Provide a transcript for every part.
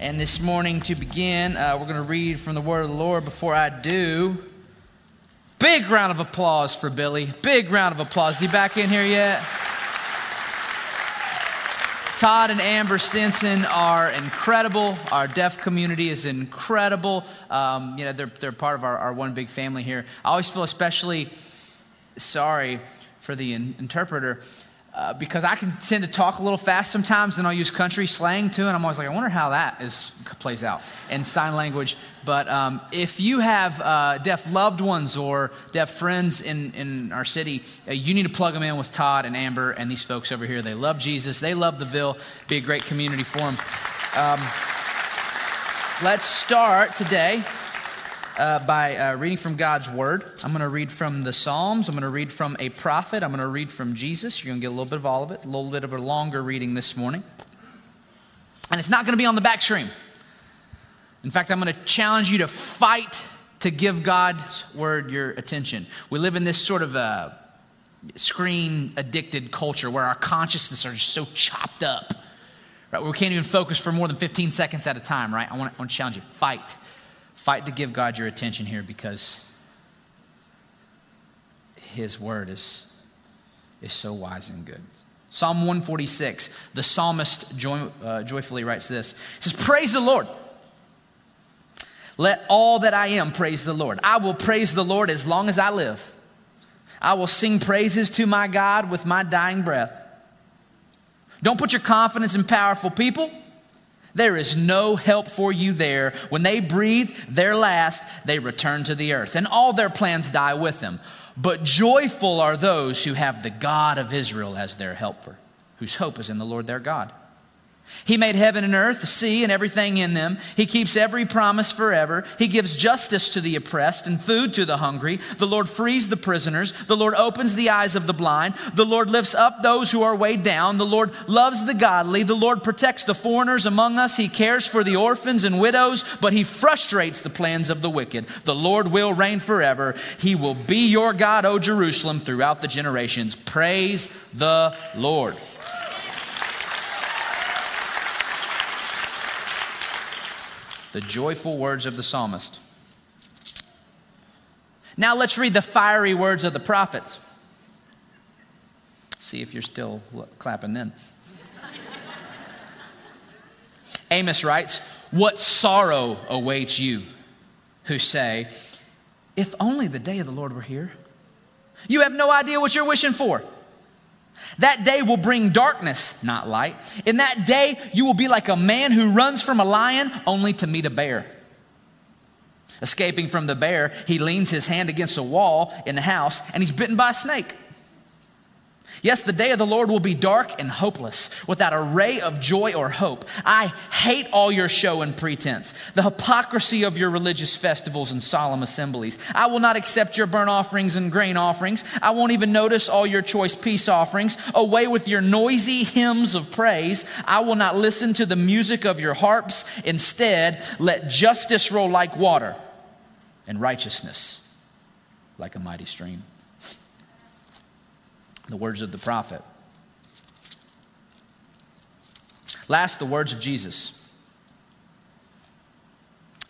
And this morning, to begin, uh, we're going to read from the Word of the Lord. Before I do, big round of applause for Billy. Big round of applause. Is he back in here yet? Todd and Amber Stinson are incredible. Our deaf community is incredible. Um, you know, they're, they're part of our, our one big family here. I always feel especially sorry for the in- interpreter uh, because I can tend to talk a little fast sometimes, and I'll use country slang too, and I'm always like, I wonder how that is plays out in sign language. But um, if you have uh, deaf loved ones or deaf friends in, in our city, uh, you need to plug them in with Todd and Amber and these folks over here. They love Jesus, they love the Ville. Be a great community for them. Um, let's start today uh, by uh, reading from God's Word. I'm going to read from the Psalms. I'm going to read from a prophet. I'm going to read from Jesus. You're going to get a little bit of all of it, a little bit of a longer reading this morning. And it's not going to be on the back stream. In fact, I'm going to challenge you to fight to give God's Word your attention. We live in this sort of a screen addicted culture where our consciousness are just so chopped up. Right? We can't even focus for more than 15 seconds at a time, right? I want, I want to challenge you fight Fight to give God your attention here because His word is, is so wise and good. Psalm 146, the psalmist joy, uh, joyfully writes this. He says, Praise the Lord. Let all that I am praise the Lord. I will praise the Lord as long as I live. I will sing praises to my God with my dying breath. Don't put your confidence in powerful people. There is no help for you there. When they breathe their last, they return to the earth, and all their plans die with them. But joyful are those who have the God of Israel as their helper, whose hope is in the Lord their God. He made heaven and earth, the sea, and everything in them. He keeps every promise forever. He gives justice to the oppressed and food to the hungry. The Lord frees the prisoners. The Lord opens the eyes of the blind. The Lord lifts up those who are weighed down. The Lord loves the godly. The Lord protects the foreigners among us. He cares for the orphans and widows, but he frustrates the plans of the wicked. The Lord will reign forever. He will be your God, O Jerusalem, throughout the generations. Praise the Lord. The joyful words of the psalmist. Now let's read the fiery words of the prophets. See if you're still clapping then. Amos writes, What sorrow awaits you who say, If only the day of the Lord were here. You have no idea what you're wishing for. That day will bring darkness, not light. In that day, you will be like a man who runs from a lion only to meet a bear. Escaping from the bear, he leans his hand against a wall in the house and he's bitten by a snake. Yes, the day of the Lord will be dark and hopeless, without a ray of joy or hope. I hate all your show and pretense, the hypocrisy of your religious festivals and solemn assemblies. I will not accept your burnt offerings and grain offerings. I won't even notice all your choice peace offerings. Away with your noisy hymns of praise. I will not listen to the music of your harps. Instead, let justice roll like water and righteousness like a mighty stream the words of the prophet. Last, the words of Jesus.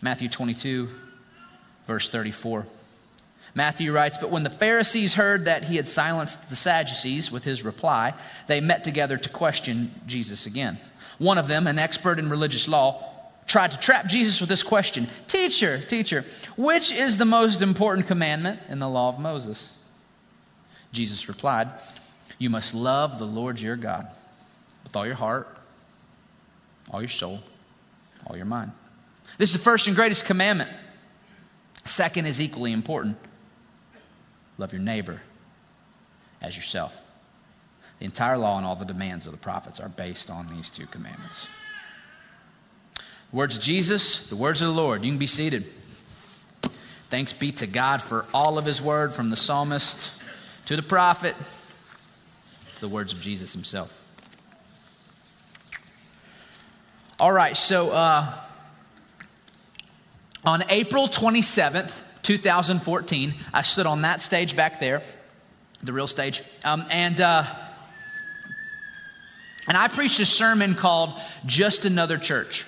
Matthew 22, verse 34. Matthew writes, But when the Pharisees heard that he had silenced the Sadducees with his reply, they met together to question Jesus again. One of them, an expert in religious law, tried to trap Jesus with this question Teacher, teacher, which is the most important commandment in the law of Moses? Jesus replied, You must love the Lord your God with all your heart, all your soul, all your mind. This is the first and greatest commandment. Second is equally important love your neighbor as yourself. The entire law and all the demands of the prophets are based on these two commandments. The Words of Jesus, the words of the Lord. You can be seated. Thanks be to God for all of his word from the psalmist to the prophet to the words of Jesus himself. All right, so uh, on April 27th, 2014, I stood on that stage back there, the real stage, um, and, uh, and I preached a sermon called Just Another Church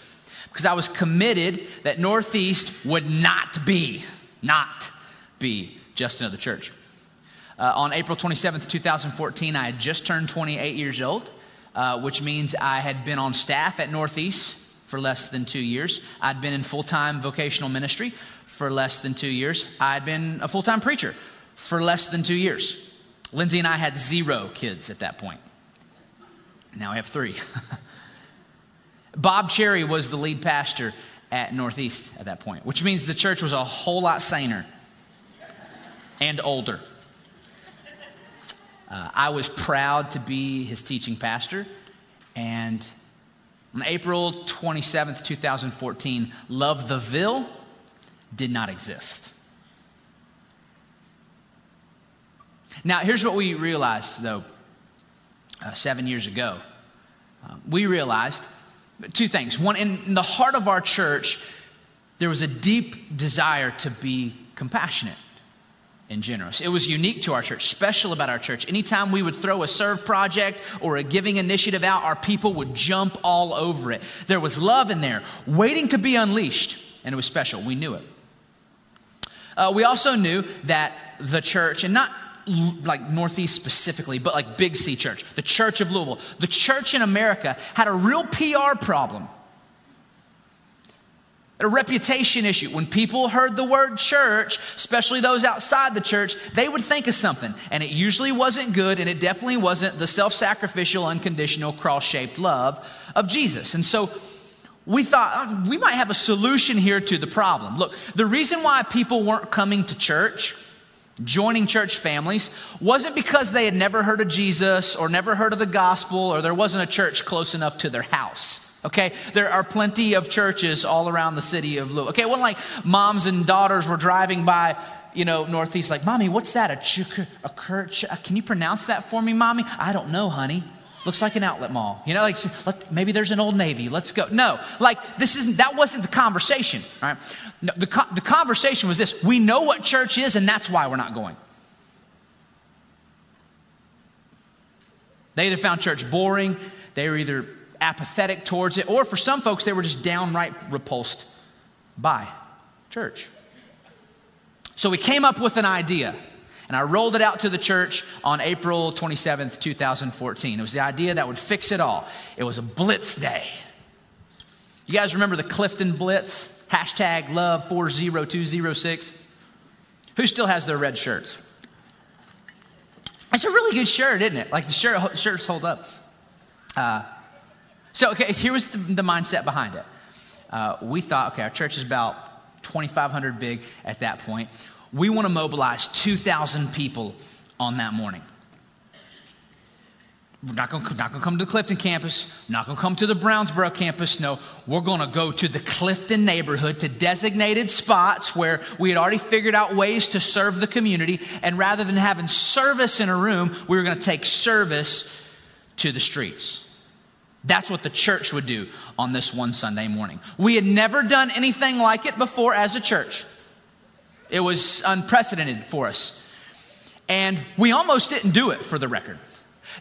because I was committed that Northeast would not be, not be just another church. Uh, on April 27th, 2014, I had just turned 28 years old, uh, which means I had been on staff at Northeast for less than two years. I'd been in full time vocational ministry for less than two years. I'd been a full time preacher for less than two years. Lindsay and I had zero kids at that point. Now we have three. Bob Cherry was the lead pastor at Northeast at that point, which means the church was a whole lot saner and older. Uh, I was proud to be his teaching pastor, and on April 27th, 2014, Love the Ville did not exist. Now, here's what we realized, though, uh, seven years ago. Uh, we realized two things. One, in the heart of our church, there was a deep desire to be compassionate and generous. It was unique to our church, special about our church. Anytime we would throw a serve project or a giving initiative out, our people would jump all over it. There was love in there, waiting to be unleashed, and it was special. We knew it. Uh, we also knew that the church, and not like Northeast specifically, but like Big C Church, the Church of Louisville, the church in America had a real PR problem. A reputation issue. When people heard the word church, especially those outside the church, they would think of something. And it usually wasn't good, and it definitely wasn't the self sacrificial, unconditional, cross shaped love of Jesus. And so we thought oh, we might have a solution here to the problem. Look, the reason why people weren't coming to church joining church families wasn't because they had never heard of Jesus or never heard of the gospel or there wasn't a church close enough to their house. Okay, there are plenty of churches all around the city of Louisville. Okay, when like moms and daughters were driving by, you know, Northeast, like, mommy, what's that? A, ch- a church? Can you pronounce that for me, mommy? I don't know, honey. Looks like an outlet mall. You know, like let, maybe there's an old Navy. Let's go. No, like this isn't. That wasn't the conversation. Right? No, the the conversation was this: we know what church is, and that's why we're not going. They either found church boring, they were either apathetic towards it, or for some folks, they were just downright repulsed by church. So we came up with an idea. And I rolled it out to the church on April 27th, 2014. It was the idea that would fix it all. It was a blitz day. You guys remember the Clifton Blitz? Hashtag love 40206. Who still has their red shirts? It's a really good shirt, isn't it? Like the shirt, shirts hold up. Uh, so, okay, here was the, the mindset behind it. Uh, we thought, okay, our church is about 2,500 big at that point we want to mobilize 2,000 people on that morning. We're not going to come to the Clifton campus, not going to come to the Brownsboro campus. No, we're going to go to the Clifton neighborhood to designated spots where we had already figured out ways to serve the community. And rather than having service in a room, we were going to take service to the streets. That's what the church would do on this one Sunday morning. We had never done anything like it before as a church. It was unprecedented for us. And we almost didn't do it for the record.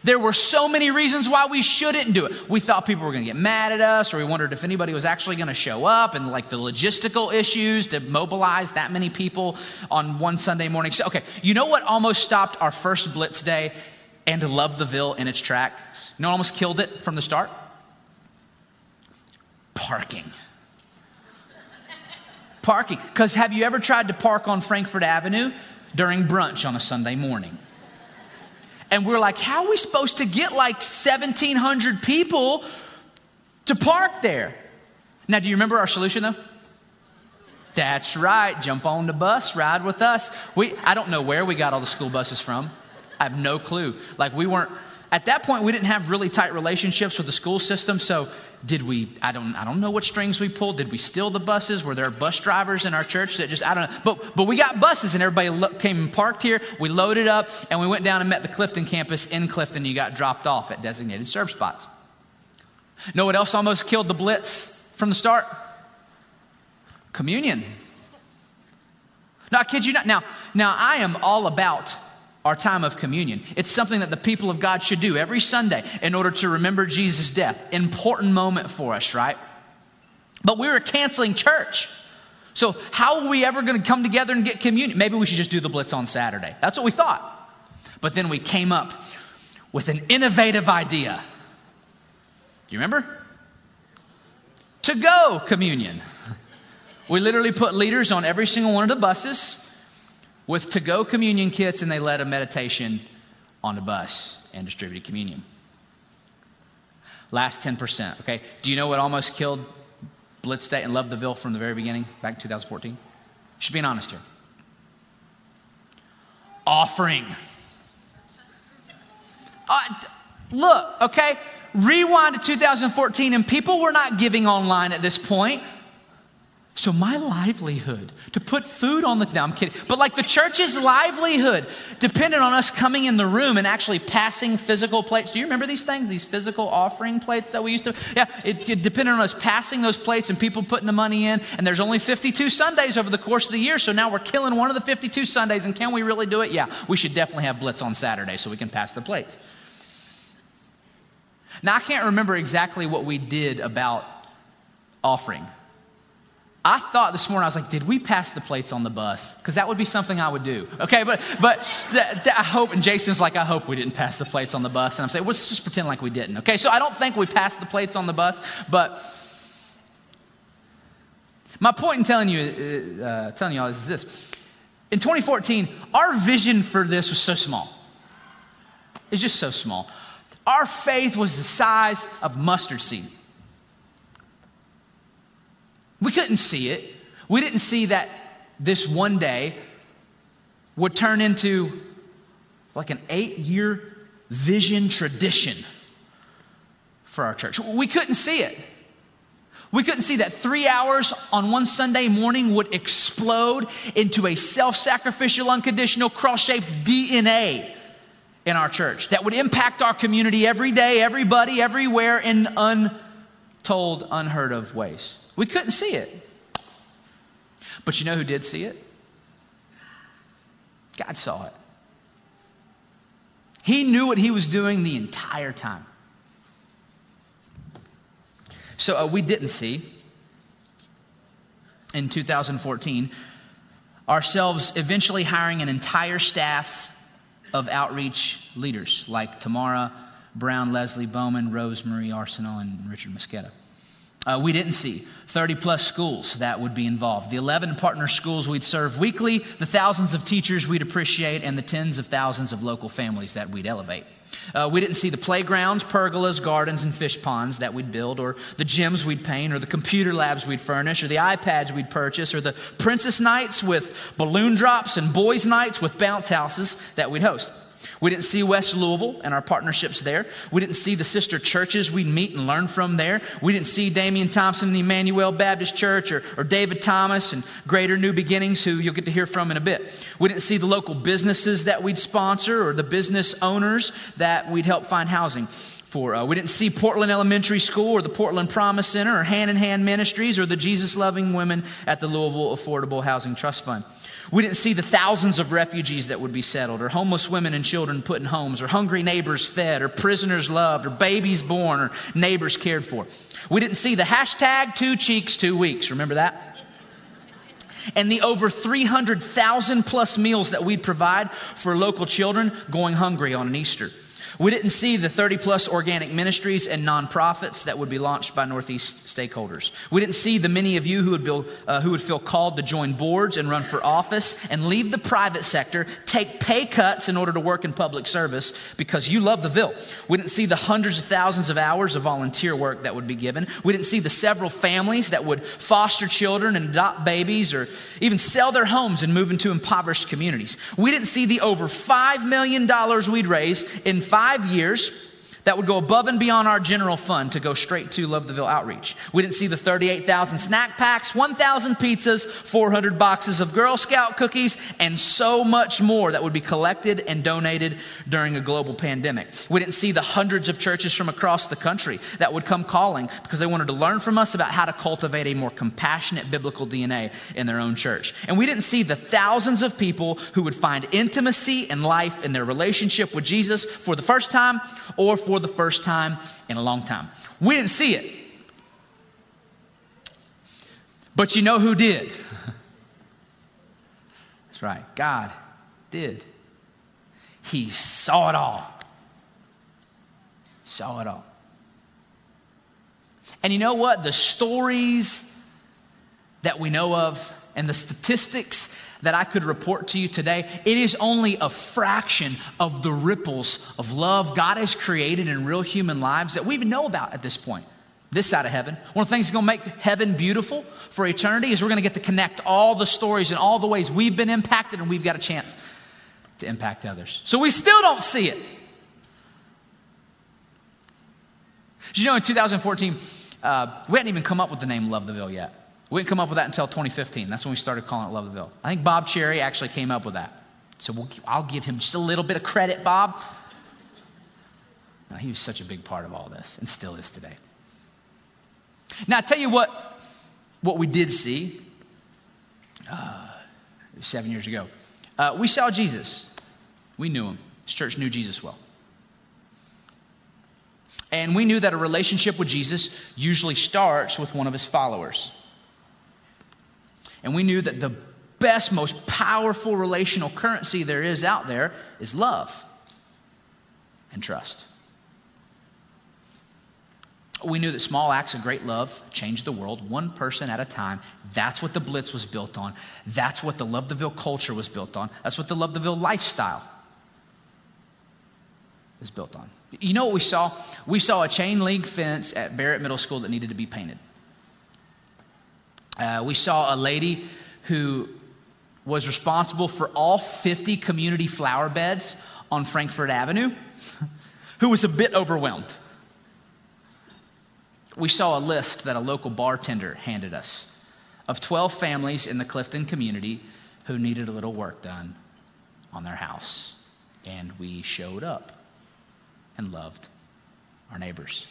There were so many reasons why we shouldn't do it. We thought people were going to get mad at us, or we wondered if anybody was actually going to show up, and like the logistical issues to mobilize that many people on one Sunday morning. So, okay, you know what almost stopped our first Blitz day and Love the Ville in its track. You know almost killed it from the start? Parking parking. Because have you ever tried to park on Frankfort Avenue during brunch on a Sunday morning? And we're like, how are we supposed to get like 1,700 people to park there? Now, do you remember our solution though? That's right. Jump on the bus, ride with us. We, I don't know where we got all the school buses from. I have no clue. Like, we weren't at that point, we didn't have really tight relationships with the school system. So, did we? I don't. I don't know what strings we pulled. Did we steal the buses? Were there bus drivers in our church that just? I don't know. But but we got buses, and everybody lo- came and parked here. We loaded up, and we went down and met the Clifton campus in Clifton. You got dropped off at designated serve spots. Know what else almost killed the blitz from the start? Communion. Now, I kid you not. Now, now I am all about our time of communion. It's something that the people of God should do every Sunday in order to remember Jesus' death. Important moment for us, right? But we were canceling church. So, how are we ever going to come together and get communion? Maybe we should just do the blitz on Saturday. That's what we thought. But then we came up with an innovative idea. Do you remember? To go communion. We literally put leaders on every single one of the buses with to go communion kits, and they led a meditation on the bus and distributed communion. Last 10%, okay? Do you know what almost killed Blitz Day and Love from the very beginning, back in 2014? You should be honest here. Offering. Uh, look, okay? Rewind to 2014, and people were not giving online at this point. So, my livelihood, to put food on the, no, I'm kidding, but like the church's livelihood depended on us coming in the room and actually passing physical plates. Do you remember these things, these physical offering plates that we used to? Yeah, it, it depended on us passing those plates and people putting the money in. And there's only 52 Sundays over the course of the year. So now we're killing one of the 52 Sundays. And can we really do it? Yeah, we should definitely have Blitz on Saturday so we can pass the plates. Now, I can't remember exactly what we did about offering. I thought this morning, I was like, did we pass the plates on the bus? Because that would be something I would do. Okay, but but th- th- I hope, and Jason's like, I hope we didn't pass the plates on the bus. And I'm saying, let's just pretend like we didn't. Okay, so I don't think we passed the plates on the bus, but my point in telling you, uh, uh telling you all this is this. In 2014, our vision for this was so small. It's just so small. Our faith was the size of mustard seed. We couldn't see it. We didn't see that this one day would turn into like an eight year vision tradition for our church. We couldn't see it. We couldn't see that three hours on one Sunday morning would explode into a self sacrificial, unconditional, cross shaped DNA in our church that would impact our community every day, everybody, everywhere in untold, unheard of ways. We couldn't see it. But you know who did see it? God saw it. He knew what he was doing the entire time. So uh, we didn't see in 2014 ourselves eventually hiring an entire staff of outreach leaders like Tamara Brown, Leslie Bowman, Rosemary Arsenal, and Richard Mosqueda. Uh, we didn't see 30 plus schools that would be involved, the 11 partner schools we'd serve weekly, the thousands of teachers we'd appreciate, and the tens of thousands of local families that we'd elevate. Uh, we didn't see the playgrounds, pergolas, gardens, and fish ponds that we'd build, or the gyms we'd paint, or the computer labs we'd furnish, or the iPads we'd purchase, or the princess nights with balloon drops and boys' nights with bounce houses that we'd host. We didn't see West Louisville and our partnerships there. We didn't see the sister churches we'd meet and learn from there. We didn't see Damian Thompson and the Emmanuel Baptist Church or, or David Thomas and Greater New Beginnings, who you'll get to hear from in a bit. We didn't see the local businesses that we'd sponsor or the business owners that we'd help find housing for. Uh, we didn't see Portland Elementary School or the Portland Promise Center or Hand in Hand Ministries or the Jesus Loving Women at the Louisville Affordable Housing Trust Fund. We didn't see the thousands of refugees that would be settled, or homeless women and children put in homes, or hungry neighbors fed, or prisoners loved, or babies born, or neighbors cared for. We didn't see the hashtag two cheeks, two weeks. Remember that? And the over 300,000 plus meals that we'd provide for local children going hungry on an Easter. We didn't see the 30 plus organic ministries and nonprofits that would be launched by Northeast stakeholders. We didn't see the many of you who would, uh, who would feel called to join boards and run for office and leave the private sector, take pay cuts in order to work in public service because you love the Ville. We didn't see the hundreds of thousands of hours of volunteer work that would be given. We didn't see the several families that would foster children and adopt babies or even sell their homes and move into impoverished communities. We didn't see the over $5 million we'd raise in five five years that would go above and beyond our general fund to go straight to Love the Ville outreach. We didn't see the 38,000 snack packs, 1,000 pizzas, 400 boxes of Girl Scout cookies, and so much more that would be collected and donated during a global pandemic. We didn't see the hundreds of churches from across the country that would come calling because they wanted to learn from us about how to cultivate a more compassionate biblical DNA in their own church. And we didn't see the thousands of people who would find intimacy and life in their relationship with Jesus for the first time or for for the first time in a long time. We didn't see it. But you know who did? That's right, God did. He saw it all. Saw it all. And you know what? The stories that we know of and the statistics that I could report to you today, it is only a fraction of the ripples of love God has created in real human lives that we even know about at this point. This side of heaven. One of the things that's gonna make heaven beautiful for eternity is we're gonna get to connect all the stories and all the ways we've been impacted and we've got a chance to impact others. So we still don't see it. Did you know in 2014, uh, we hadn't even come up with the name Love the Ville yet. We didn't come up with that until 2015. That's when we started calling it Love the Ville. I think Bob Cherry actually came up with that. So we'll, I'll give him just a little bit of credit, Bob. No, he was such a big part of all this and still is today. Now, I tell you what, what we did see uh, seven years ago. Uh, we saw Jesus. We knew him. This church knew Jesus well. And we knew that a relationship with Jesus usually starts with one of his followers. And we knew that the best, most powerful relational currency there is out there is love and trust. We knew that small acts of great love change the world, one person at a time. That's what the Blitz was built on. That's what the Love the Ville culture was built on. That's what the Love the Ville lifestyle is built on. You know what we saw? We saw a chain link fence at Barret Middle School that needed to be painted. Uh, we saw a lady who was responsible for all 50 community flower beds on Frankfort Avenue, who was a bit overwhelmed. We saw a list that a local bartender handed us of 12 families in the Clifton community who needed a little work done on their house. And we showed up and loved our neighbors.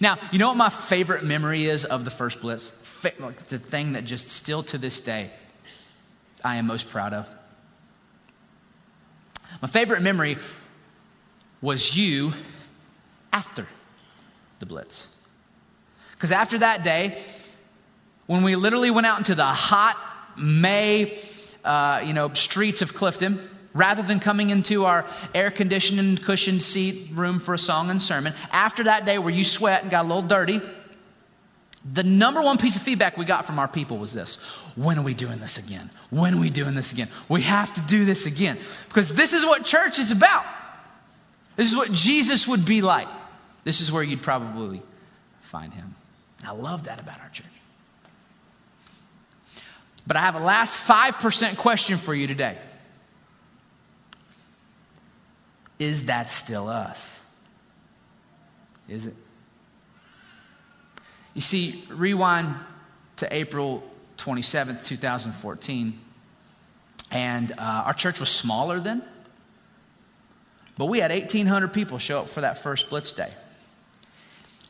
Now, you know what my favorite memory is of the first blitz? the thing that just still to this day I am most proud of. My favorite memory was you after the blitz. Because after that day, when we literally went out into the hot May, uh, you know, streets of Clifton, rather than coming into our air conditioned, cushioned seat room for a song and sermon, after that day where you sweat and got a little dirty, the number one piece of feedback we got from our people was this When are we doing this again? When are we doing this again? We have to do this again. Because this is what church is about. This is what Jesus would be like. This is where you'd probably find him. I love that about our church. But I have a last 5% question for you today. Is that still us? Is it? You see, rewind to April 27th, 2014, and uh, our church was smaller then, but we had 1,800 people show up for that first Blitz Day.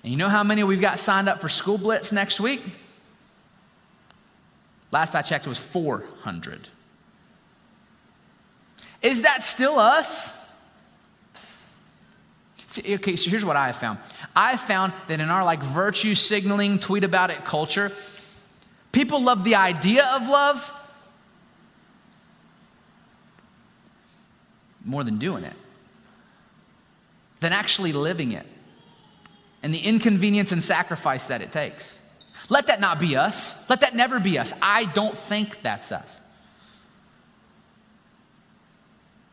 And you know how many we've got signed up for School Blitz next week? Last I checked, it was 400. Is that still us? Okay, so here's what I have found. I found that in our like virtue signaling, tweet about it culture, people love the idea of love more than doing it, than actually living it, and the inconvenience and sacrifice that it takes. Let that not be us. Let that never be us. I don't think that's us.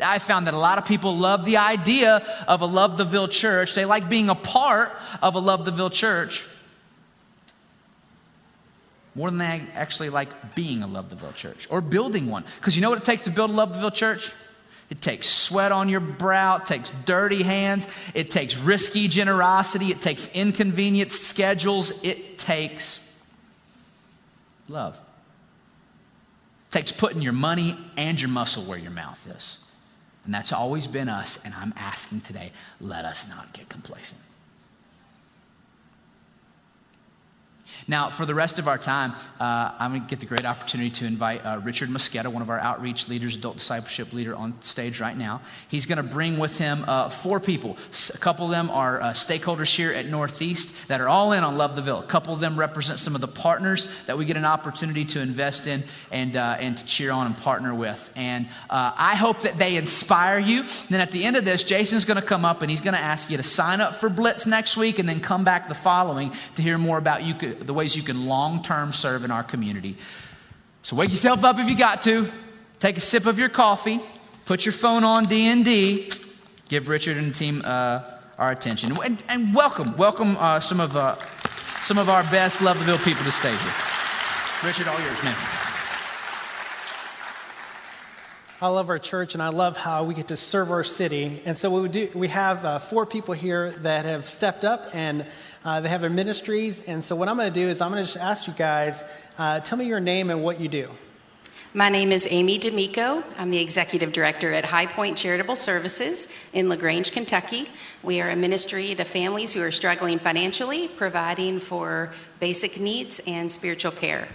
I found that a lot of people love the idea of a Love the Ville church. They like being a part of a Love the Ville church more than they actually like being a Love the Ville church or building one. Because you know what it takes to build a Love the Ville church? It takes sweat on your brow, it takes dirty hands, it takes risky generosity, it takes inconvenient schedules, it takes love. It takes putting your money and your muscle where your mouth is. And that's always been us, and I'm asking today let us not get complacent. Now, for the rest of our time, uh, I'm going to get the great opportunity to invite uh, Richard Mosqueda, one of our outreach leaders, adult discipleship leader, on stage right now. He's going to bring with him uh, four people. A couple of them are uh, stakeholders here at Northeast that are all in on Love the Ville. A couple of them represent some of the partners that we get an opportunity to invest in and, uh, and to cheer on and partner with. And uh, I hope that they inspire you. And then at the end of this, Jason's going to come up and he's going to ask you to sign up for Blitz next week and then come back the following to hear more about you, the the ways you can long term serve in our community. So wake yourself up if you got to. Take a sip of your coffee. Put your phone on D&D. Give Richard and the team uh, our attention. And, and welcome, welcome uh, some, of, uh, some of our best Loveaville people to stay here. Richard, all yours, man. I love our church and I love how we get to serve our city. And so we, do, we have uh, four people here that have stepped up and uh, they have their ministries. And so what I'm going to do is I'm going to just ask you guys, uh, tell me your name and what you do. My name is Amy D'Amico. I'm the executive director at High Point Charitable Services in LaGrange, Kentucky. We are a ministry to families who are struggling financially, providing for basic needs and spiritual care.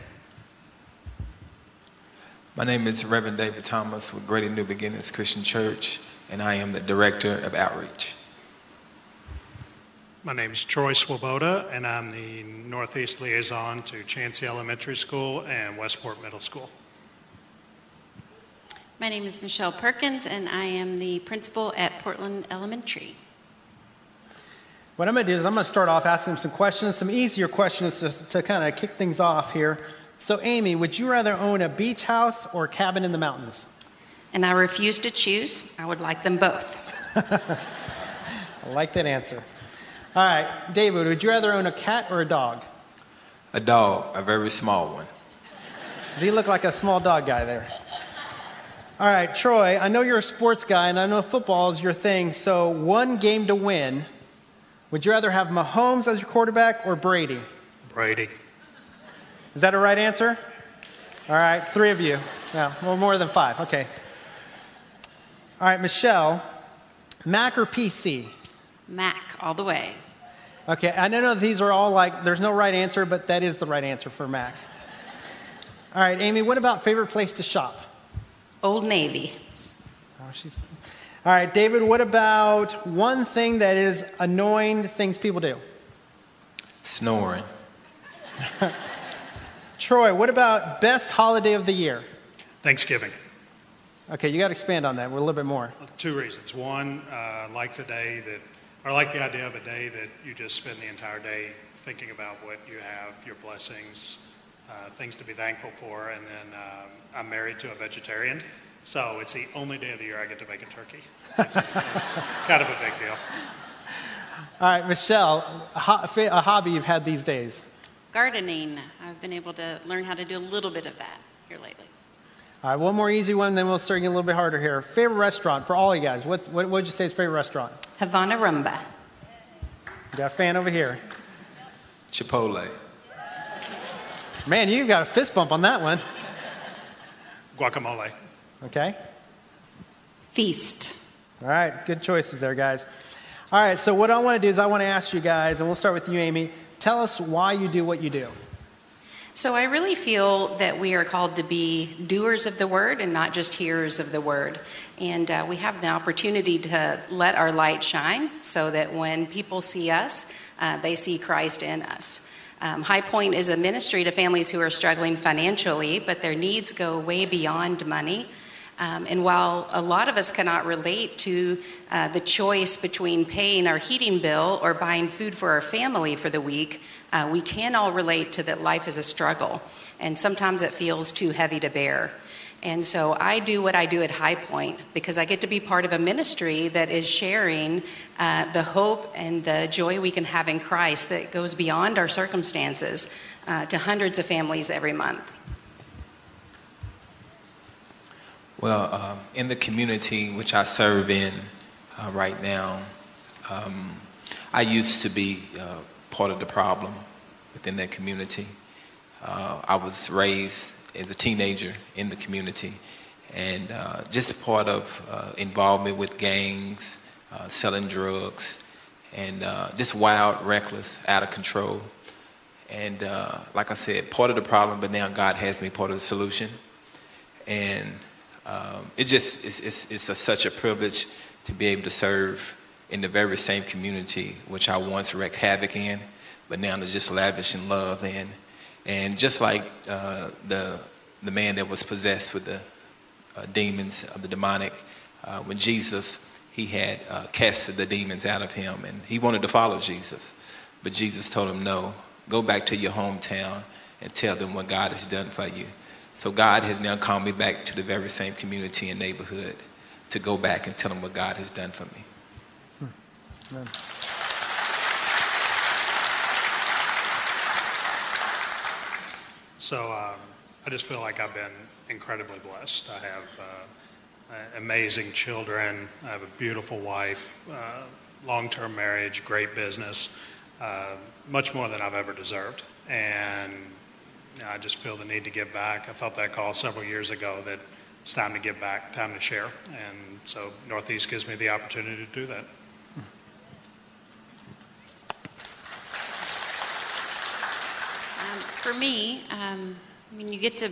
My name is Reverend David Thomas with Greater New Beginnings Christian Church, and I am the Director of Outreach. My name is Troy Swoboda, and I'm the Northeast Liaison to Chancey Elementary School and Westport Middle School. My name is Michelle Perkins, and I am the principal at Portland Elementary. What I'm going to do is I'm going to start off asking some questions, some easier questions to, to kind of kick things off here. So, Amy, would you rather own a beach house or a cabin in the mountains? And I refuse to choose. I would like them both. I like that answer. All right, David, would you rather own a cat or a dog? A dog, a very small one. Does he look like a small dog guy there? All right, Troy, I know you're a sports guy and I know football is your thing. So, one game to win. Would you rather have Mahomes as your quarterback or Brady? Brady. Is that a right answer? All right, three of you. Yeah, well, more than five. Okay. All right, Michelle, Mac or PC? Mac, all the way. Okay, I know these are all like, there's no right answer, but that is the right answer for Mac. All right, Amy, what about favorite place to shop? Old Navy. Oh, she's. All right, David, what about one thing that is annoying things people do? Snoring. Troy, what about best holiday of the year? Thanksgiving. Okay, you got to expand on that. We're a little bit more. Two reasons. One, uh, like the day that, or I like the idea of a day that you just spend the entire day thinking about what you have, your blessings, uh, things to be thankful for. And then um, I'm married to a vegetarian, so it's the only day of the year I get to make a turkey. It's, it's, it's kind of a big deal. All right, Michelle, a, ho- a hobby you've had these days? Gardening. I've been able to learn how to do a little bit of that here lately. All right, one more easy one, then we'll start getting a little bit harder here. Favorite restaurant for all you guys? What's, what would you say is favorite restaurant? Havana Rumba. You got a fan over here. Chipotle. Man, you got a fist bump on that one. Guacamole. Okay. Feast. All right, good choices there, guys. All right, so what I want to do is I want to ask you guys, and we'll start with you, Amy. Tell us why you do what you do. So I really feel that we are called to be doers of the word and not just hearers of the word. And uh, we have the opportunity to let our light shine so that when people see us, uh, they see Christ in us. Um, High Point is a ministry to families who are struggling financially, but their needs go way beyond money. Um, and while a lot of us cannot relate to uh, the choice between paying our heating bill or buying food for our family for the week, uh, we can all relate to that life is a struggle. And sometimes it feels too heavy to bear. And so I do what I do at High Point because I get to be part of a ministry that is sharing uh, the hope and the joy we can have in Christ that goes beyond our circumstances uh, to hundreds of families every month. Well, um, in the community which I serve in uh, right now, um, I used to be uh, part of the problem within that community. Uh, I was raised as a teenager in the community and uh, just part of uh, involvement with gangs, uh, selling drugs, and just wild, reckless, out of control. And like I said, part of the problem, but now God has me part of the solution. And um, just it's, it's, it's a, such a privilege to be able to serve in the very same community which I once wreaked havoc in, but now to just lavish in love in. And just like uh, the the man that was possessed with the uh, demons of the demonic, uh, when Jesus he had uh, casted the demons out of him, and he wanted to follow Jesus, but Jesus told him, "No, go back to your hometown and tell them what God has done for you." So God has now called me back to the very same community and neighborhood to go back and tell them what God has done for me. So um, I just feel like I've been incredibly blessed. I have uh, amazing children. I have a beautiful wife, uh, long-term marriage, great business, uh, much more than I've ever deserved. And I just feel the need to give back. I felt that call several years ago that it's time to give back, time to share. And so Northeast gives me the opportunity to do that. Um, for me, um, I mean, you get to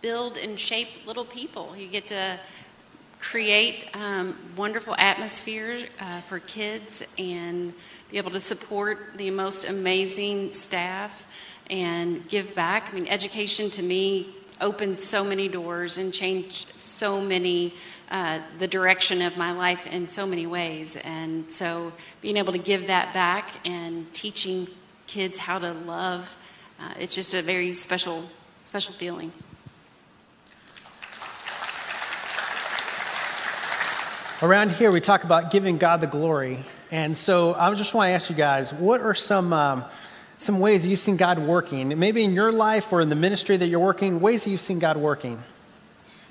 build and shape little people. You get to create um, wonderful atmosphere uh, for kids and be able to support the most amazing staff and give back. I mean, education to me opened so many doors and changed so many uh, the direction of my life in so many ways. And so, being able to give that back and teaching kids how to love, uh, it's just a very special, special feeling. Around here, we talk about giving God the glory. And so I just want to ask you guys what are some, um, some ways you've seen God working? Maybe in your life or in the ministry that you're working, ways that you've seen God working?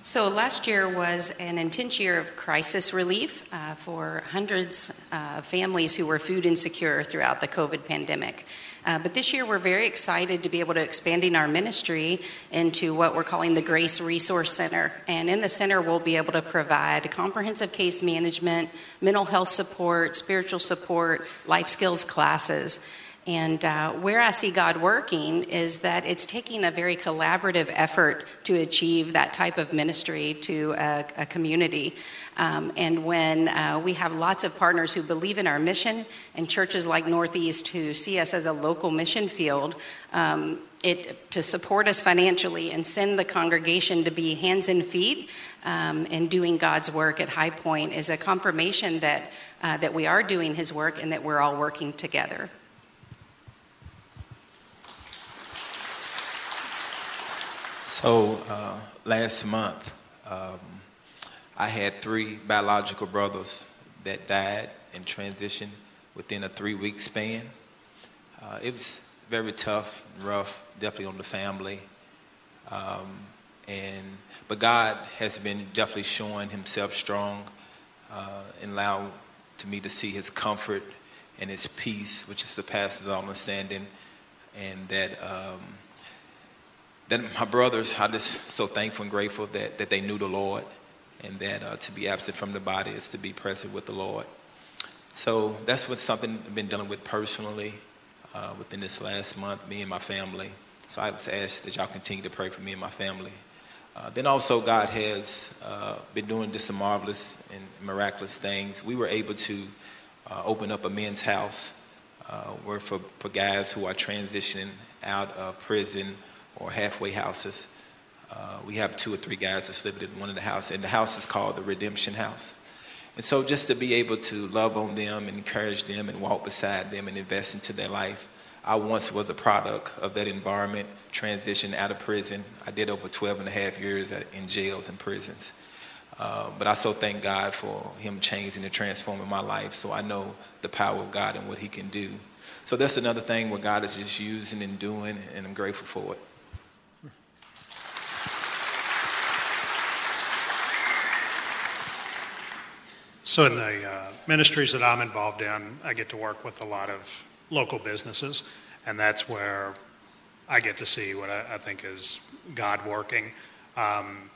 So last year was an intense year of crisis relief uh, for hundreds uh, of families who were food insecure throughout the COVID pandemic. Uh, but this year, we're very excited to be able to expanding our ministry into what we're calling the Grace Resource Center. And in the center, we'll be able to provide comprehensive case management, mental health support, spiritual support, life skills classes. And uh, where I see God working is that it's taking a very collaborative effort to achieve that type of ministry to a, a community. Um, and when uh, we have lots of partners who believe in our mission and churches like Northeast who see us as a local mission field, um, it, to support us financially and send the congregation to be hands and feet um, and doing God's work at High Point is a confirmation that, uh, that we are doing His work and that we're all working together. So uh, last month, um, I had three biological brothers that died and transitioned within a three-week span. Uh, it was very tough and rough, definitely on the family. Um, and but God has been definitely showing Himself strong uh, and allowed to me to see His comfort and His peace, which is surpasses all understanding, and that. Um, that my brothers, I'm just so thankful and grateful that, that they knew the Lord and that uh, to be absent from the body is to be present with the Lord. So that's what something I've been dealing with personally uh, within this last month, me and my family. So I was asked that y'all continue to pray for me and my family. Uh, then also God has uh, been doing just some marvelous and miraculous things. We were able to uh, open up a men's house uh, where for, for guys who are transitioning out of prison or halfway houses. Uh, we have two or three guys that live in one of the houses, and the house is called the Redemption House. And so just to be able to love on them and encourage them and walk beside them and invest into their life. I once was a product of that environment, transitioned out of prison. I did over 12 and a half years in jails and prisons. Uh, but I so thank God for him changing and transforming my life so I know the power of God and what he can do. So that's another thing where God is just using and doing, and I'm grateful for it. So in the uh, ministries that I'm involved in, I get to work with a lot of local businesses, and that's where I get to see what I, I think is God working. Um,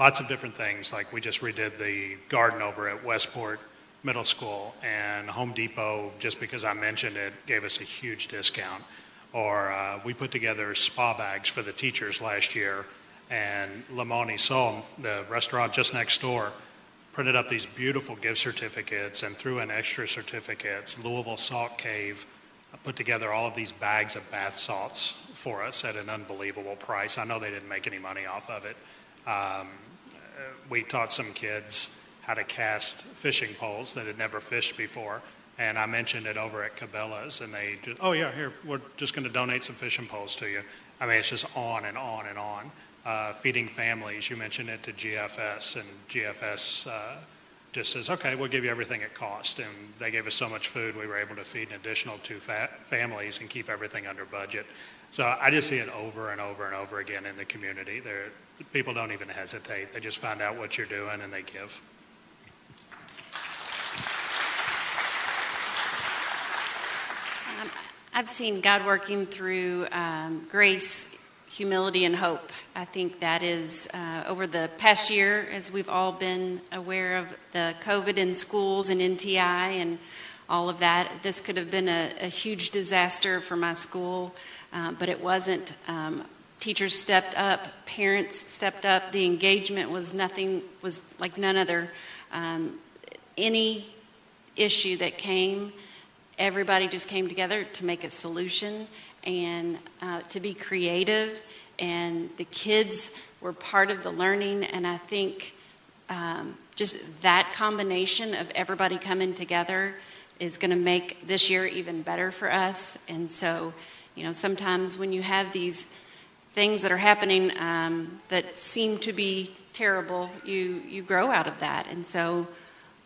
lots of different things, like we just redid the garden over at Westport Middle School, and Home Depot, just because I mentioned it, gave us a huge discount. Or uh, we put together spa bags for the teachers last year, and Lamoni Soul, the restaurant just next door, printed up these beautiful gift certificates and threw in extra certificates. Louisville Salt Cave put together all of these bags of bath salts for us at an unbelievable price. I know they didn't make any money off of it. Um, we taught some kids how to cast fishing poles that had never fished before. And I mentioned it over at Cabela's, and they just, oh, yeah, here, we're just going to donate some fishing poles to you. I mean, it's just on and on and on uh, feeding families. You mentioned it to GFS, and GFS uh, just says, okay, we'll give you everything at cost. And they gave us so much food, we were able to feed an additional two fa- families and keep everything under budget. So I just see it over and over and over again in the community. There, people don't even hesitate. They just find out what you're doing and they give. Um, I've seen God working through um, grace humility and hope. I think that is uh, over the past year, as we've all been aware of the COVID in schools and NTI and all of that. This could have been a, a huge disaster for my school, uh, but it wasn't. Um, teachers stepped up, parents stepped up. The engagement was nothing, was like none other. Um, any issue that came, everybody just came together to make a solution and uh, to be creative. And the kids were part of the learning. And I think um, just that combination of everybody coming together is going to make this year even better for us. And so, you know, sometimes when you have these things that are happening um, that seem to be terrible, you, you grow out of that. And so,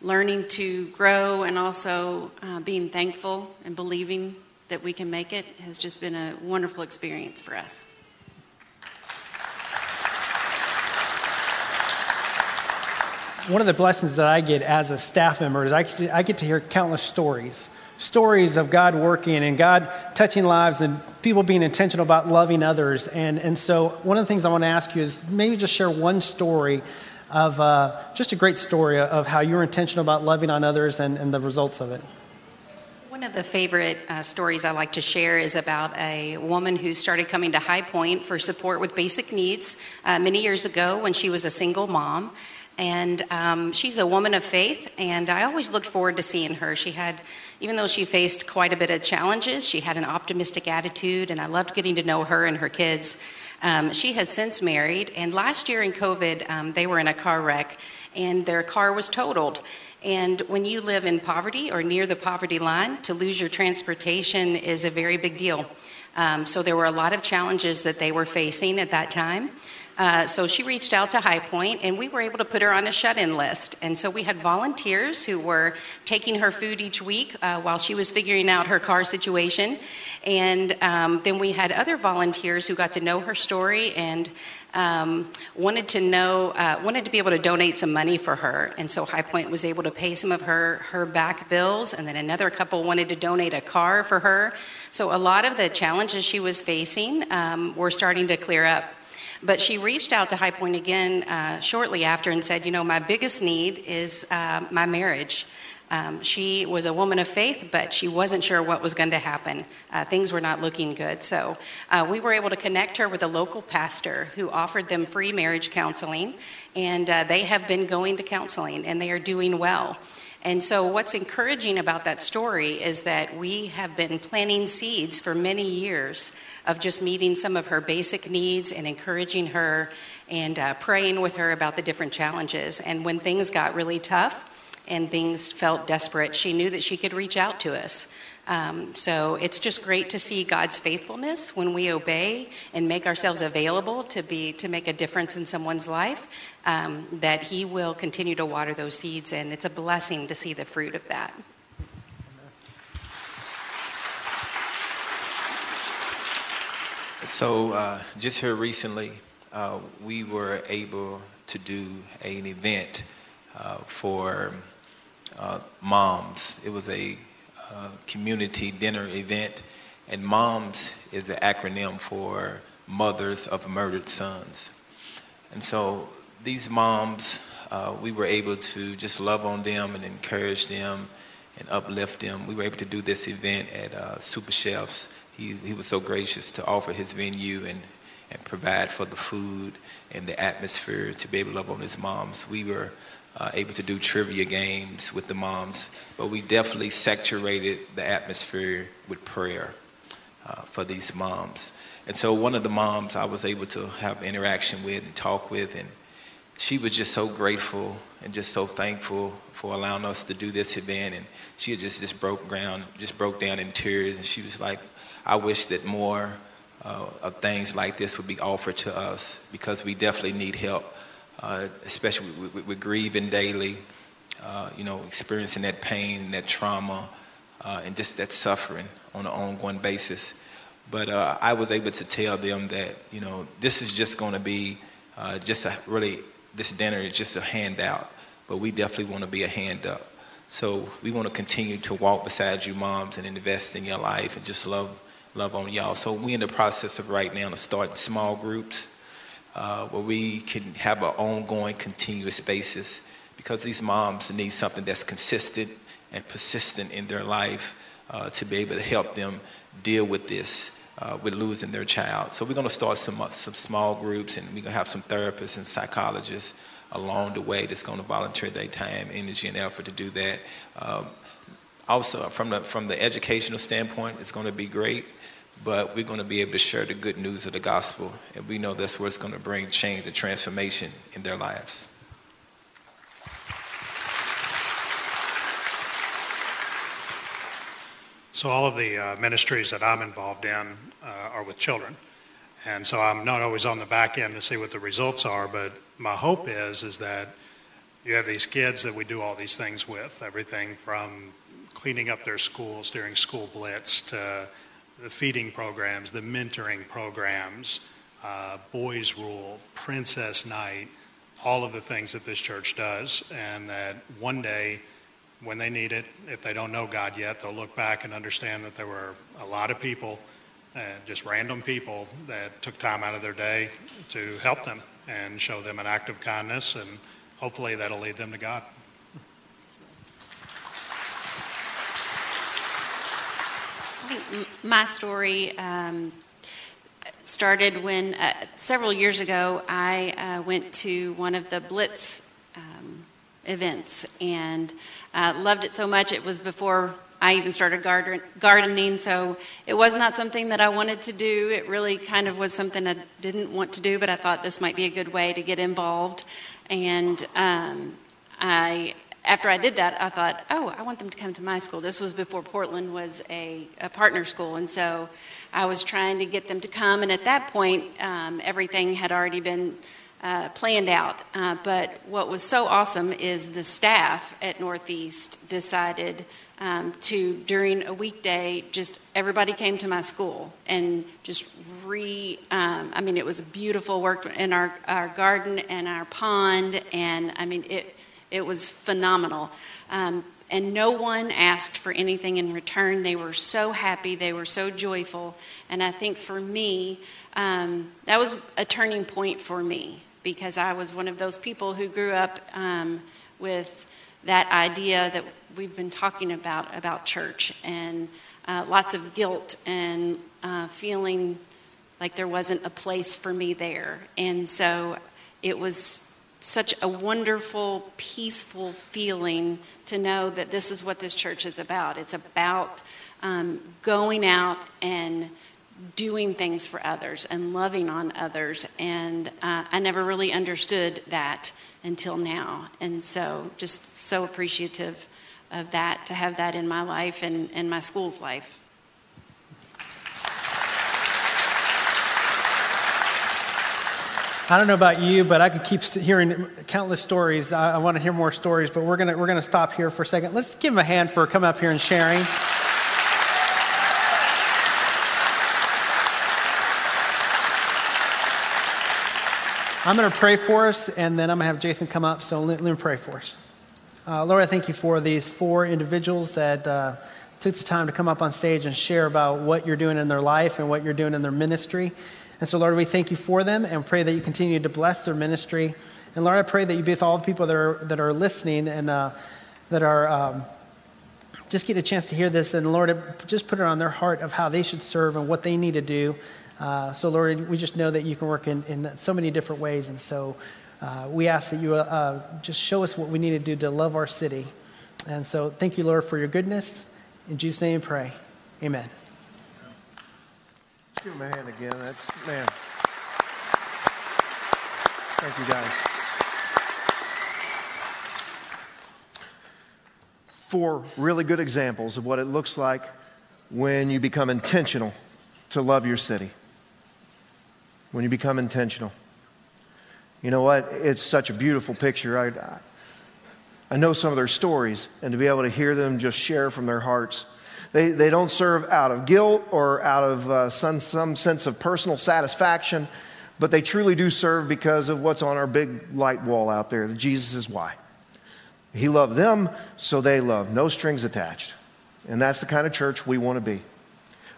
learning to grow and also uh, being thankful and believing that we can make it has just been a wonderful experience for us. One of the blessings that I get as a staff member is I get to, I get to hear countless stories. Stories of God working and God touching lives and people being intentional about loving others. And, and so, one of the things I want to ask you is maybe just share one story of uh, just a great story of how you were intentional about loving on others and, and the results of it. One of the favorite uh, stories I like to share is about a woman who started coming to High Point for support with basic needs uh, many years ago when she was a single mom. And um, she's a woman of faith, and I always looked forward to seeing her. She had, even though she faced quite a bit of challenges, she had an optimistic attitude, and I loved getting to know her and her kids. Um, she has since married, and last year in COVID, um, they were in a car wreck, and their car was totaled. And when you live in poverty or near the poverty line, to lose your transportation is a very big deal. Um, so there were a lot of challenges that they were facing at that time. Uh, so she reached out to High Point, and we were able to put her on a shut-in list. And so we had volunteers who were taking her food each week uh, while she was figuring out her car situation. And um, then we had other volunteers who got to know her story and um, wanted to know, uh, wanted to be able to donate some money for her. And so High Point was able to pay some of her her back bills. And then another couple wanted to donate a car for her. So a lot of the challenges she was facing um, were starting to clear up. But she reached out to High Point again uh, shortly after and said, You know, my biggest need is uh, my marriage. Um, she was a woman of faith, but she wasn't sure what was going to happen. Uh, things were not looking good. So uh, we were able to connect her with a local pastor who offered them free marriage counseling, and uh, they have been going to counseling and they are doing well. And so, what's encouraging about that story is that we have been planting seeds for many years of just meeting some of her basic needs and encouraging her and uh, praying with her about the different challenges. And when things got really tough and things felt desperate, she knew that she could reach out to us. Um, so it's just great to see God's faithfulness when we obey and make ourselves available to be to make a difference in someone's life. Um, that He will continue to water those seeds, and it's a blessing to see the fruit of that. So, uh, just here recently, uh, we were able to do an event uh, for uh, moms. It was a uh, community dinner event, and moms is an acronym for mothers of murdered sons. And so these moms, uh, we were able to just love on them and encourage them and uplift them. We were able to do this event at uh, Super Chefs. He, he was so gracious to offer his venue and, and provide for the food and the atmosphere to be able to love on his moms. We were uh, able to do trivia games with the moms, but we definitely saturated the atmosphere with prayer uh, for these moms. And so one of the moms I was able to have interaction with and talk with, and she was just so grateful and just so thankful for allowing us to do this event. And she just, just broke ground, just broke down in tears, and she was like, I wish that more uh, of things like this would be offered to us because we definitely need help, uh, especially with, grieving daily, uh, you know, experiencing that pain, that trauma, uh, and just that suffering on an ongoing basis. But uh, I was able to tell them that, you know, this is just going to be uh, just a really, this dinner is just a handout, but we definitely want to be a hand up. So we want to continue to walk beside you moms and invest in your life and just love, love on y'all. So we're in the process of right now to start small groups uh, where we can have our ongoing continuous spaces because these moms need something that's consistent and persistent in their life uh, to be able to help them deal with this uh, with losing their child. So we're going to start some, uh, some small groups and we're going to have some therapists and psychologists along the way that's going to volunteer their time, energy, and effort to do that. Um, also, from the, from the educational standpoint, it's going to be great, but we're going to be able to share the good news of the gospel, and we know that's what's going to bring change and transformation in their lives. So all of the uh, ministries that I'm involved in uh, are with children. And so I'm not always on the back end to see what the results are, but my hope is is that you have these kids that we do all these things with, everything from cleaning up their schools during school blitz to the feeding programs, the mentoring programs, uh, boys rule, princess night, all of the things that this church does, and that one day when they need it, if they don't know God yet, they'll look back and understand that there were a lot of people, uh, just random people, that took time out of their day to help them and show them an act of kindness, and hopefully that'll lead them to God. I think my story um, started when uh, several years ago I uh, went to one of the Blitz um, events and uh, loved it so much. It was before I even started garden, gardening, so it was not something that I wanted to do. It really kind of was something I didn't want to do, but I thought this might be a good way to get involved. And um, I, after I did that, I thought, oh, I want them to come to my school. This was before Portland was a, a partner school, and so I was trying to get them to come. And at that point, um, everything had already been uh, planned out. Uh, but what was so awesome is the staff at Northeast decided um, to, during a weekday, just everybody came to my school and just re, um, I mean, it was beautiful work in our, our garden and our pond, and I mean, it, it was phenomenal. Um, and no one asked for anything in return. They were so happy, they were so joyful. And I think for me, um, that was a turning point for me because I was one of those people who grew up um, with that idea that we've been talking about about church and uh, lots of guilt and uh, feeling like there wasn't a place for me there. And so it was such a wonderful, peaceful feeling to know that this is what this church is about. It's about um, going out and doing things for others and loving on others. And uh, I never really understood that until now. And so, just so appreciative of that to have that in my life and, and my school's life. I don't know about you, but I could keep hearing countless stories. I, I want to hear more stories, but we're going we're gonna stop here for a second. Let's give them a hand for coming up here and sharing. I'm going to pray for us, and then I'm going to have Jason come up. So let, let me pray for us. Uh, Lord, I thank you for these four individuals that uh, took the time to come up on stage and share about what you're doing in their life and what you're doing in their ministry. And so, Lord, we thank you for them and pray that you continue to bless their ministry. And Lord, I pray that you be with all the people that are, that are listening and uh, that are um, just get a chance to hear this. And Lord, just put it on their heart of how they should serve and what they need to do. Uh, so, Lord, we just know that you can work in, in so many different ways. And so, uh, we ask that you uh, just show us what we need to do to love our city. And so, thank you, Lord, for your goodness. In Jesus' name, pray. Amen. Give him a hand again. That's, man. Thank you, guys. Four really good examples of what it looks like when you become intentional to love your city. When you become intentional. You know what? It's such a beautiful picture. I, I know some of their stories, and to be able to hear them just share from their hearts. They, they don't serve out of guilt or out of uh, some, some sense of personal satisfaction, but they truly do serve because of what's on our big light wall out there. Jesus is why. He loved them, so they love. No strings attached. And that's the kind of church we want to be.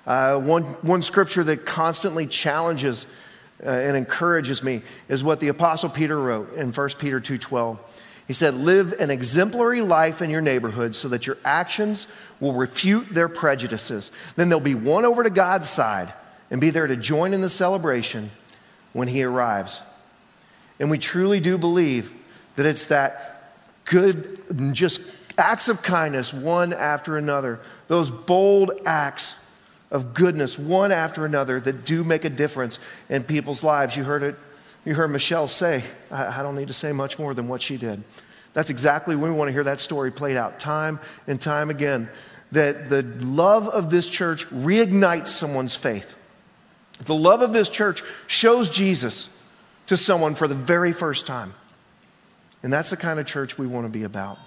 Uh, one, one scripture that constantly challenges uh, and encourages me is what the apostle peter wrote in 1 peter 2.12 he said live an exemplary life in your neighborhood so that your actions will refute their prejudices then they'll be won over to god's side and be there to join in the celebration when he arrives and we truly do believe that it's that good just acts of kindness one after another those bold acts of goodness, one after another, that do make a difference in people's lives. You heard it, you heard Michelle say, I, I don't need to say much more than what she did. That's exactly when we want to hear that story played out time and time again. That the love of this church reignites someone's faith. The love of this church shows Jesus to someone for the very first time. And that's the kind of church we want to be about.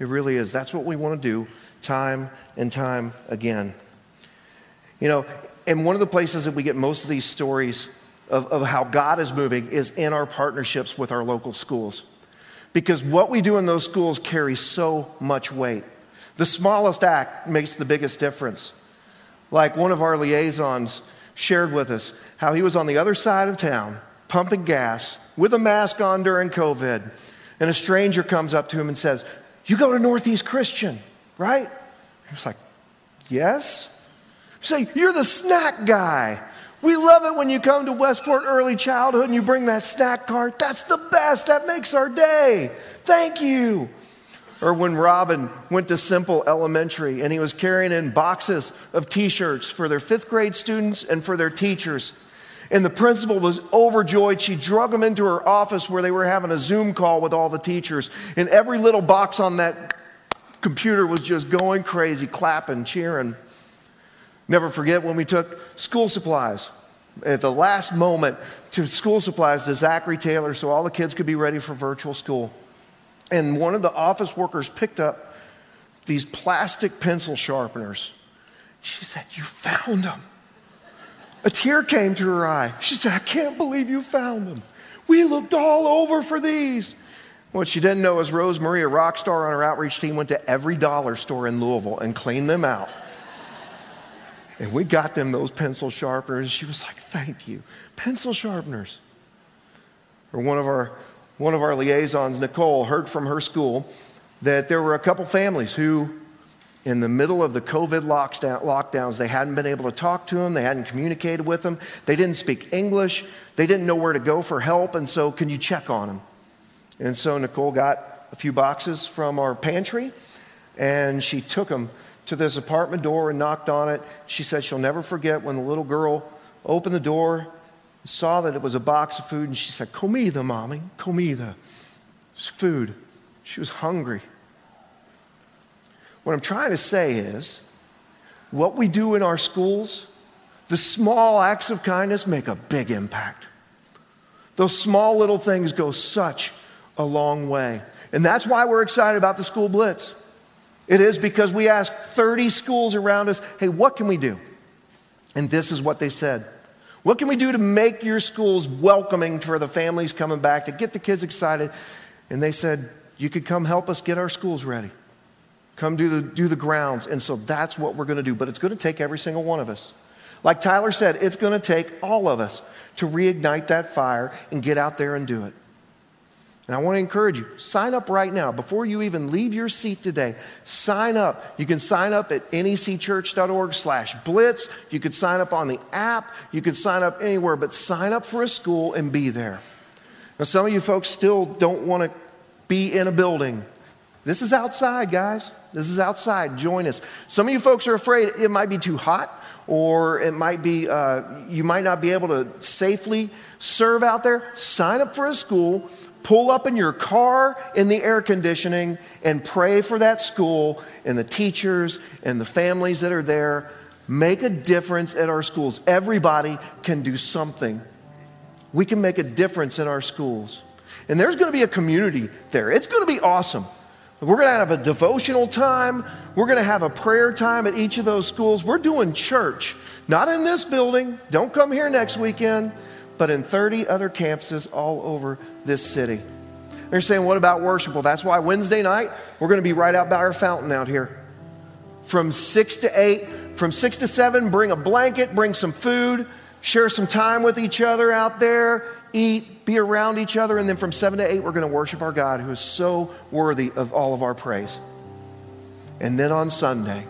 It really is. That's what we want to do time and time again. You know, and one of the places that we get most of these stories of, of how God is moving is in our partnerships with our local schools. Because what we do in those schools carries so much weight. The smallest act makes the biggest difference. Like one of our liaisons shared with us how he was on the other side of town pumping gas with a mask on during COVID, and a stranger comes up to him and says, You go to Northeast Christian, right? He was like, Yes. Say, you're the snack guy. We love it when you come to Westport Early Childhood and you bring that snack cart. That's the best. That makes our day. Thank you. Or when Robin went to Semple Elementary and he was carrying in boxes of t shirts for their fifth grade students and for their teachers. And the principal was overjoyed. She drug them into her office where they were having a Zoom call with all the teachers. And every little box on that computer was just going crazy, clapping, cheering. Never forget when we took school supplies at the last moment to school supplies to Zachary Taylor so all the kids could be ready for virtual school. And one of the office workers picked up these plastic pencil sharpeners. She said, You found them. A tear came to her eye. She said, I can't believe you found them. We looked all over for these. What she didn't know is Rose Marie, a rock star on her outreach team, went to every dollar store in Louisville and cleaned them out. And we got them those pencil sharpeners. She was like, thank you. Pencil sharpeners. Or one of our, one of our liaisons, Nicole, heard from her school that there were a couple families who, in the middle of the COVID lockdowns, they hadn't been able to talk to them, they hadn't communicated with them, they didn't speak English, they didn't know where to go for help, and so can you check on them? And so Nicole got a few boxes from our pantry and she took them to this apartment door and knocked on it. She said she'll never forget when the little girl opened the door, and saw that it was a box of food, and she said, Comida, mommy, comida. It's food. She was hungry. What I'm trying to say is, what we do in our schools, the small acts of kindness make a big impact. Those small little things go such a long way. And that's why we're excited about the school blitz. It is because we asked 30 schools around us, hey, what can we do? And this is what they said. What can we do to make your schools welcoming for the families coming back, to get the kids excited? And they said, you could come help us get our schools ready. Come do the, do the grounds. And so that's what we're going to do. But it's going to take every single one of us. Like Tyler said, it's going to take all of us to reignite that fire and get out there and do it. And I want to encourage you sign up right now. Before you even leave your seat today, sign up. You can sign up at necchurch.org slash blitz. You could sign up on the app. You could sign up anywhere, but sign up for a school and be there. Now, some of you folks still don't want to be in a building. This is outside, guys. This is outside. Join us. Some of you folks are afraid it might be too hot or it might be, uh, you might not be able to safely serve out there. Sign up for a school pull up in your car in the air conditioning and pray for that school and the teachers and the families that are there. Make a difference at our schools. Everybody can do something. We can make a difference in our schools. And there's going to be a community there. It's going to be awesome. We're going to have a devotional time. We're going to have a prayer time at each of those schools. We're doing church, not in this building. Don't come here next weekend but in 30 other campuses all over this city. They're saying, What about worship? Well, that's why Wednesday night we're going to be right out by our fountain out here. From 6 to 8, from 6 to 7, bring a blanket, bring some food, share some time with each other out there, eat, be around each other. And then from 7 to 8, we're going to worship our God who is so worthy of all of our praise. And then on Sunday,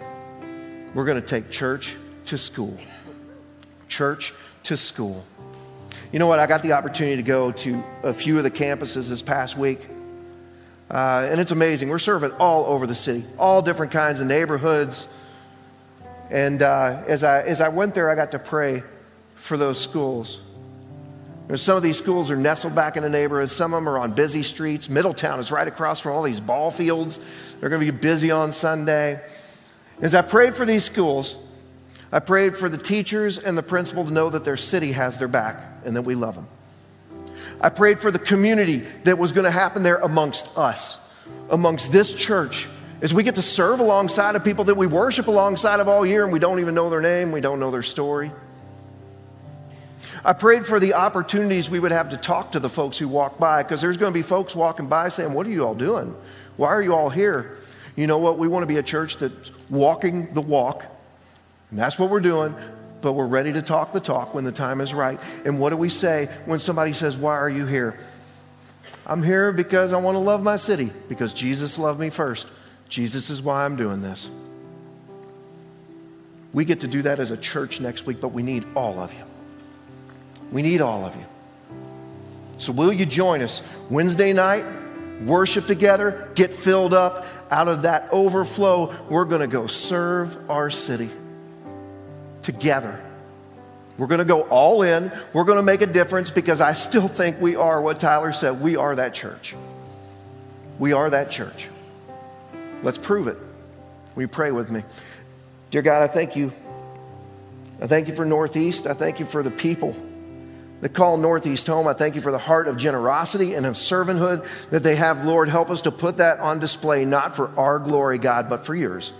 we're going to take church to school. Church to school. You know what? I got the opportunity to go to a few of the campuses this past week. Uh, and it's amazing. We're serving all over the city, all different kinds of neighborhoods. And uh, as, I, as I went there, I got to pray for those schools. some of these schools are nestled back in the neighborhood. Some of them are on busy streets. Middletown is right across from all these ball fields. They're going to be busy on Sunday. As I prayed for these schools, I prayed for the teachers and the principal to know that their city has their back and that we love them. I prayed for the community that was going to happen there amongst us, amongst this church, as we get to serve alongside of people that we worship alongside of all year and we don't even know their name, we don't know their story. I prayed for the opportunities we would have to talk to the folks who walk by because there's going to be folks walking by saying, What are you all doing? Why are you all here? You know what? We want to be a church that's walking the walk and that's what we're doing, but we're ready to talk the talk when the time is right. And what do we say when somebody says, Why are you here? I'm here because I want to love my city, because Jesus loved me first. Jesus is why I'm doing this. We get to do that as a church next week, but we need all of you. We need all of you. So, will you join us Wednesday night? Worship together, get filled up. Out of that overflow, we're going to go serve our city together. We're going to go all in. We're going to make a difference because I still think we are what Tyler said. We are that church. We are that church. Let's prove it. You pray with me? Dear God, I thank you. I thank you for Northeast. I thank you for the people that call Northeast home. I thank you for the heart of generosity and of servanthood that they have. Lord, help us to put that on display, not for our glory, God, but for yours.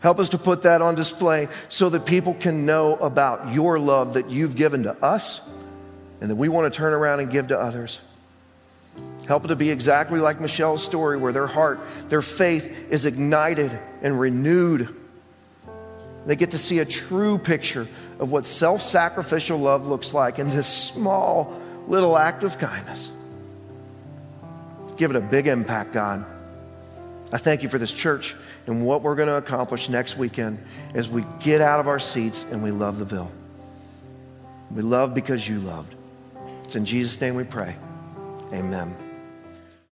Help us to put that on display so that people can know about your love that you've given to us and that we want to turn around and give to others. Help it to be exactly like Michelle's story, where their heart, their faith is ignited and renewed. They get to see a true picture of what self sacrificial love looks like in this small little act of kindness. Give it a big impact, God. I thank you for this church and what we're going to accomplish next weekend as we get out of our seats and we love the bill. We love because you loved. It's in Jesus' name we pray. Amen.